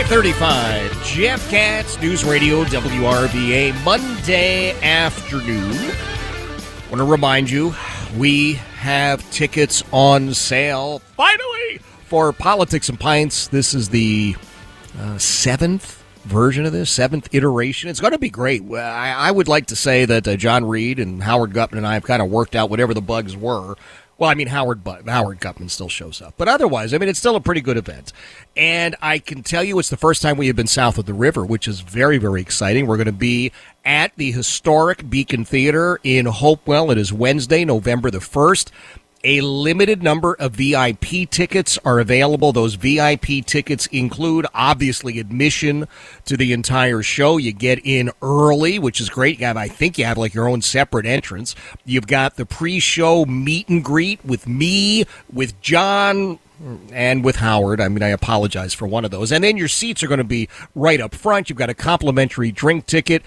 Five thirty-five. Jeff Katz, News Radio WRVA, Monday afternoon. I Want to remind you, we have tickets on sale finally for Politics and Pints. This is the uh, seventh version of this, seventh iteration. It's going to be great. I, I would like to say that uh, John Reed and Howard Gutman and I have kind of worked out whatever the bugs were. Well, I mean Howard but Howard Gutman still shows up, but otherwise, I mean it's still a pretty good event. And I can tell you, it's the first time we have been south of the river, which is very very exciting. We're going to be at the historic Beacon Theater in Hopewell. It is Wednesday, November the first. A limited number of VIP tickets are available. Those VIP tickets include obviously admission to the entire show. You get in early, which is great. You have, I think you have like your own separate entrance. You've got the pre-show meet and greet with me, with John, and with Howard. I mean, I apologize for one of those. And then your seats are going to be right up front. You've got a complimentary drink ticket.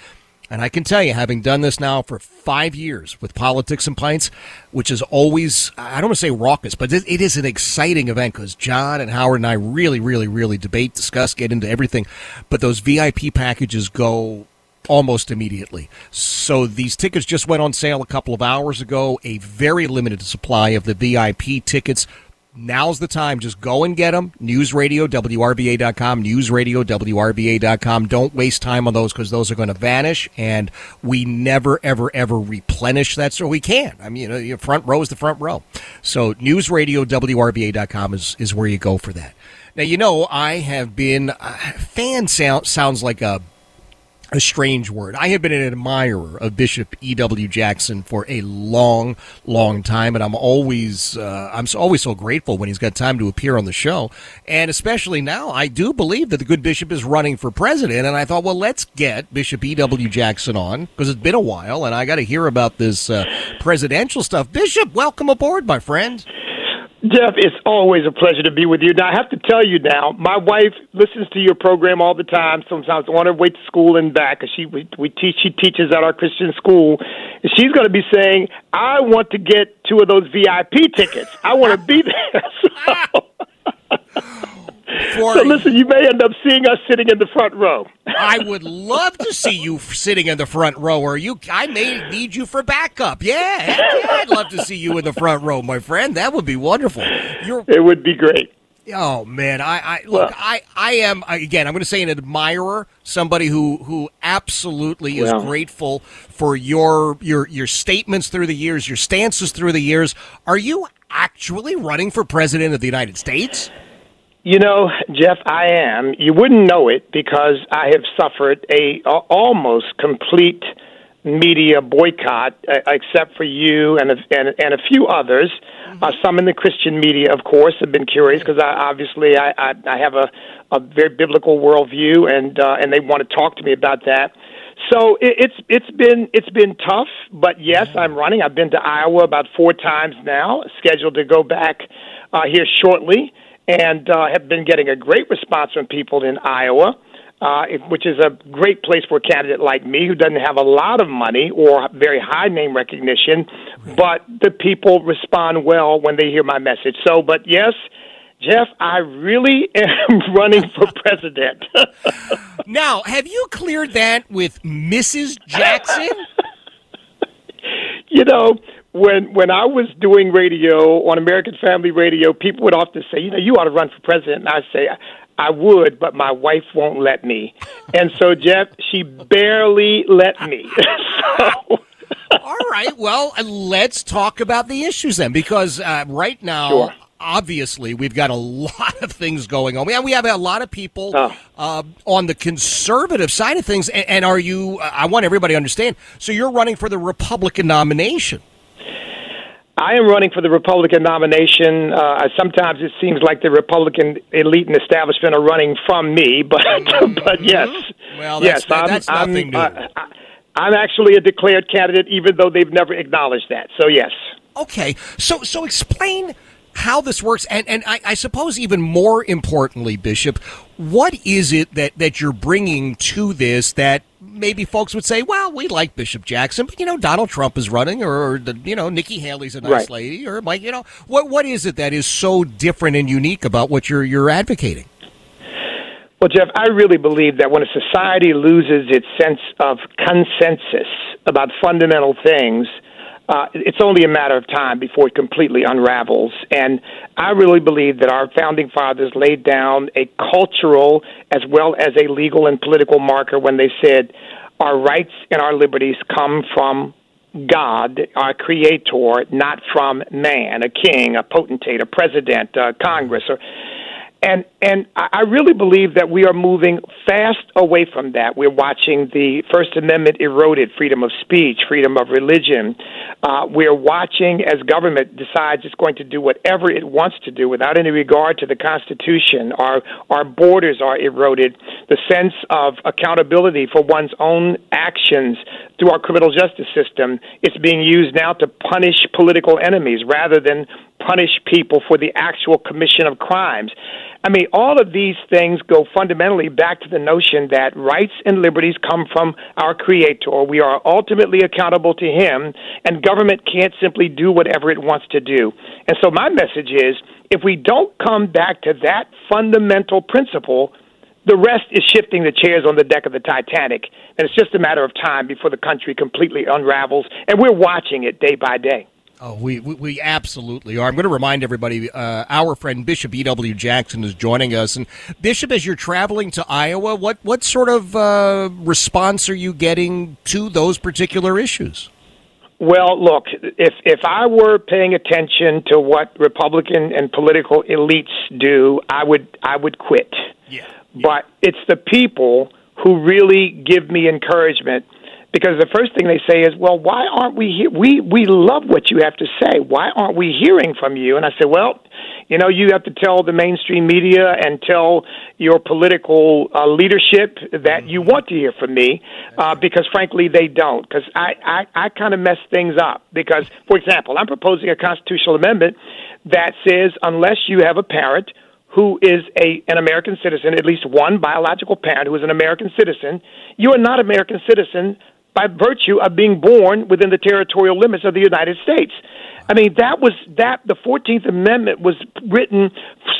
And I can tell you, having done this now for five years with Politics and Pints, which is always, I don't want to say raucous, but it, is an exciting event because John and Howard and I really, really, really debate, discuss, get into everything. But those VIP packages go almost immediately. So these tickets just went on sale a couple of hours ago. A very limited supply of the VIP tickets Now's the time. Just go and get them. NewsRadio.WRVA.com, NewsRadio.WRVA.com. Don't waste time on those because those are going to vanish, and we never, ever, ever replenish that. So we can. I mean, you know, front row is the front row. So NewsRadio.WRVA.com is, is where you go for that. Now, you know, I have been, uh, fan sound, sounds like a a strange word. I have been an admirer of Bishop E.W. Jackson for a long, long time, and I'm always uh, I'm always so grateful when he's got time to appear on the show, and especially now. I do believe that the good bishop is running for president, and I thought, well, let's get Bishop E.W. Jackson on because it's been a while, and I got to hear about this uh, presidential stuff. Bishop, welcome aboard, my friend. Jeff, it's always a pleasure to be with you. Now, I have to tell you now, my wife listens to your program all the time. Sometimes on her way to school and back, because she we, we teach she teaches at our Christian school, she's going to be saying, "I want to get two of those VIP tickets. I want to be there." So, so listen, you may end up seeing us sitting in the front row. I would love to see you sitting in the front row, or you. I may need you for backup. Yeah, yeah, I'd love to see you in the front row, my friend. That would be wonderful. You're, it would be great. Oh man, I, I look, well, I, I am again. I'm going to say an admirer, somebody who who absolutely is well, grateful for your your your statements through the years, your stances through the years. Are you actually running for president of the United States? You know, Jeff, I am. You wouldn't know it because I have suffered a, a almost complete media boycott, uh, except for you and a, and, and a few others. Mm-hmm. Uh, some in the Christian media, of course, have been curious because I, obviously I, I, I have a, a very biblical worldview, and uh, and they want to talk to me about that. So it, it's it's been it's been tough, but yes, I'm running. I've been to Iowa about four times now. Scheduled to go back uh, here shortly, and uh, have been getting a great response from people in Iowa. Uh, which is a great place for a candidate like me who doesn't have a lot of money or very high name recognition, but the people respond well when they hear my message. So, but yes, Jeff, I really am running for president. now, have you cleared that with Mrs. Jackson? you know, when when I was doing radio on American Family Radio, people would often say, "You know, you ought to run for president." And I say, "I would, but my wife won't let me." And so, Jeff, she barely let me. so. All right. Well, let's talk about the issues then, because uh, right now, sure obviously we've got a lot of things going on. We have, we have a lot of people oh. uh, on the conservative side of things. And, and, are you? I want everybody to understand. So you're running for the Republican nomination. I am running for the Republican nomination. Uh, sometimes it seems like the Republican elite and establishment are running from me, but mm-hmm. but yes, well, that's, yes, that, that's I'm, nothing I'm, new. Uh, I'm actually a declared candidate, even though they've never acknowledged that. So yes. Okay, so so explain how this works, and and I, I, suppose even more importantly, Bishop, what is it that that you're bringing to this that maybe folks would say, well, we like Bishop Jackson, but you know Donald Trump is running, or, or the, you know Nikki Haley's a nice right. lady, or Mike, you know what what is it that is so different and unique about what you're you're advocating? Well, Jeff, I really believe that when a society loses its sense of consensus about fundamental things uh, it's only a matter of time before it completely unravels. And I really believe that our founding fathers laid down a cultural as well as a legal and political marker when they said our rights and our liberties come from God, our creator, not from man, a king, a potentate, a president, a Congress, or and and I really believe that we are moving fast away from that. We're watching the First Amendment eroded, freedom of speech, freedom of religion. Uh, we're watching as government decides it's going to do whatever it wants to do without any regard to the Constitution. Our our borders are eroded. The sense of accountability for one's own actions through our criminal justice system is being used now to punish political enemies rather than punish people for the actual commission of crimes. I mean, all of these things go fundamentally back to the notion that rights and liberties come from our Creator. We are ultimately accountable to Him, and government can't simply do whatever it wants to do. And so, my message is if we don't come back to that fundamental principle, the rest is shifting the chairs on the deck of the Titanic, and it's just a matter of time before the country completely unravels, and we're watching it day by day. Oh, we, we, we absolutely are. I'm going to remind everybody. Uh, our friend Bishop E.W. Jackson is joining us, and Bishop, as you're traveling to Iowa, what what sort of uh, response are you getting to those particular issues? Well, look, if if I were paying attention to what Republican and political elites do, I would I would quit. Yeah. yeah. But it's the people who really give me encouragement because the first thing they say is, "Well, why aren't we here? We we love what you have to say. Why aren't we hearing from you?" And I say, "Well, you know, you have to tell the mainstream media and tell your political uh, leadership that you want to hear from me, uh, because frankly, they don't. Because I I, I kind of mess things up. Because, for example, I'm proposing a constitutional amendment that says unless you have a parent who is a an American citizen, at least one biological parent who is an American citizen, you are not American citizen by virtue of being born within the territorial limits of the United States. I mean, that was that the 14th Amendment was written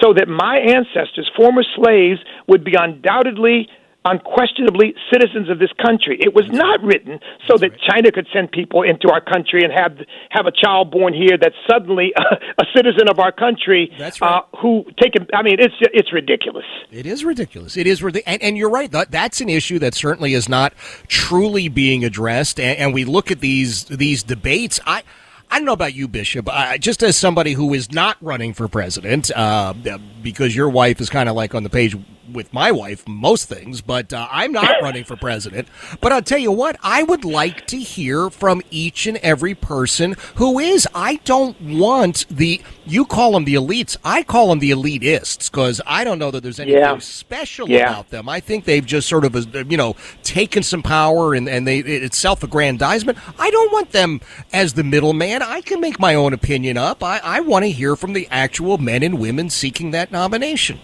so that my ancestors, former slaves, would be undoubtedly unquestionably citizens of this country. It was not written so that China could send people into our country and have have a child born here that's suddenly a, a citizen of our country. That's right. Uh, who take I mean, it's it's ridiculous. It is ridiculous. It is ridiculous. And, and, you're right. That, that's an issue that certainly is not truly being addressed. And, and we look at these these debates. I. I don't know about you, Bishop. Uh, just as somebody who is not running for president, uh, because your wife is kind of like on the page with my wife most things, but uh, I'm not running for president. But I'll tell you what, I would like to hear from each and every person who is. I don't want the you call them the elites. I call them the elitists because I don't know that there's anything Yeah. special Yeah. about them. I think they've just sort of, uh, you know, taken some power and, and they it's self-aggrandizement. I don't want them as the middleman. I can make my own opinion up. I, I want to hear from the actual men and women seeking that nomination.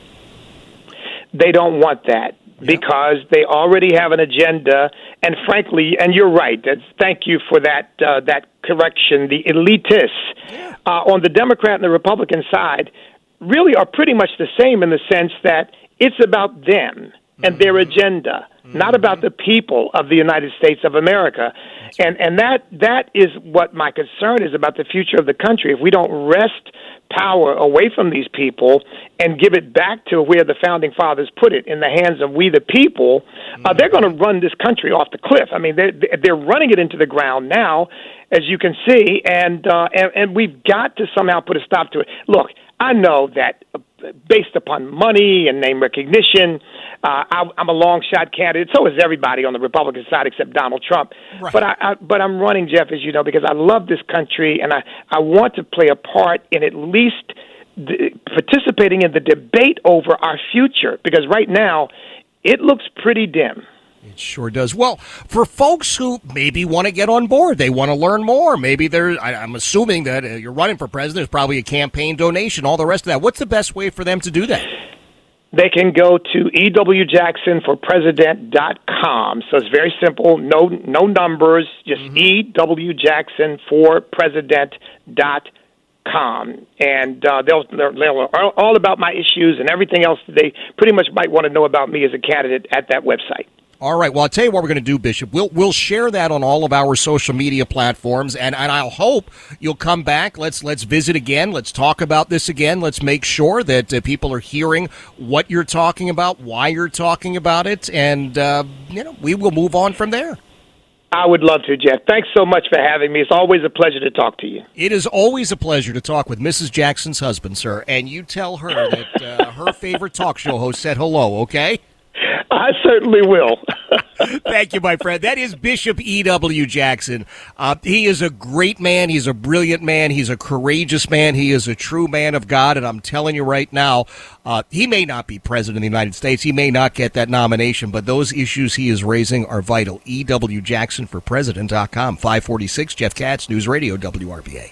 They don't want that because they already have an agenda. And frankly, and you're right. Thank you for that uh, that correction. The elitists uh, on the Democrat and the Republican side really are pretty much the same in the sense that it's about them and their agenda, not about the people of the United States of America. And and that that is what my concern is about the future of the country. If we don't wrest power away from these people and give it back to where the founding fathers put it in the hands of we the people, uh, they're going to run this country off the cliff. I mean, they're they're running it into the ground now, as you can see, and uh, and and we've got to somehow put a stop to it. Look, I know that based upon money and name recognition, uh, I, I'm a long shot candidate. So is everybody on the Republican side except Donald Trump. Right. But I, I but I'm running, Jeff, as you know, because I love this country and I I want to play a part in at least the, participating in the debate over our future. Because right now, it looks pretty dim. It sure does. Well, for folks who maybe want to get on board, they want to learn more. Maybe they're. I, I'm assuming that uh, you're running for president. There's probably a campaign donation, all the rest of that. What's the best way for them to do that? they can go to ewjacksonforpresident.com. So it's very simple, no no numbers, just ewjacksonforpresident.com. And uh, they'll, they'll all all about my issues and everything else that they pretty much might want to know about me as a candidate at that website. All right. Well, I'll tell you what we're going to do, Bishop. We'll we'll share that on all of our social media platforms, and, and I'll hope you'll come back. Let's let's visit again. Let's talk about this again. Let's make sure that uh, people are hearing what you're talking about, why you're talking about it, and uh, you know we will move on from there. I would love to, Jeff. Thanks so much for having me. It's always a pleasure to talk to you. It is always a pleasure to talk with Mrs. Jackson's husband, sir, and you tell her that uh, her favorite talk show host said hello. Okay. I certainly will. Thank you, my friend. That is Bishop E.W. Jackson. Uh, he is a great man. He's a brilliant man. He's a courageous man. He is a true man of God. And I'm telling you right now, uh, he may not be president of the United States. He may not get that nomination, but those issues he is raising are vital. E.W. Jackson for President.com. 546 Jeff Katz, News Radio, WRVA.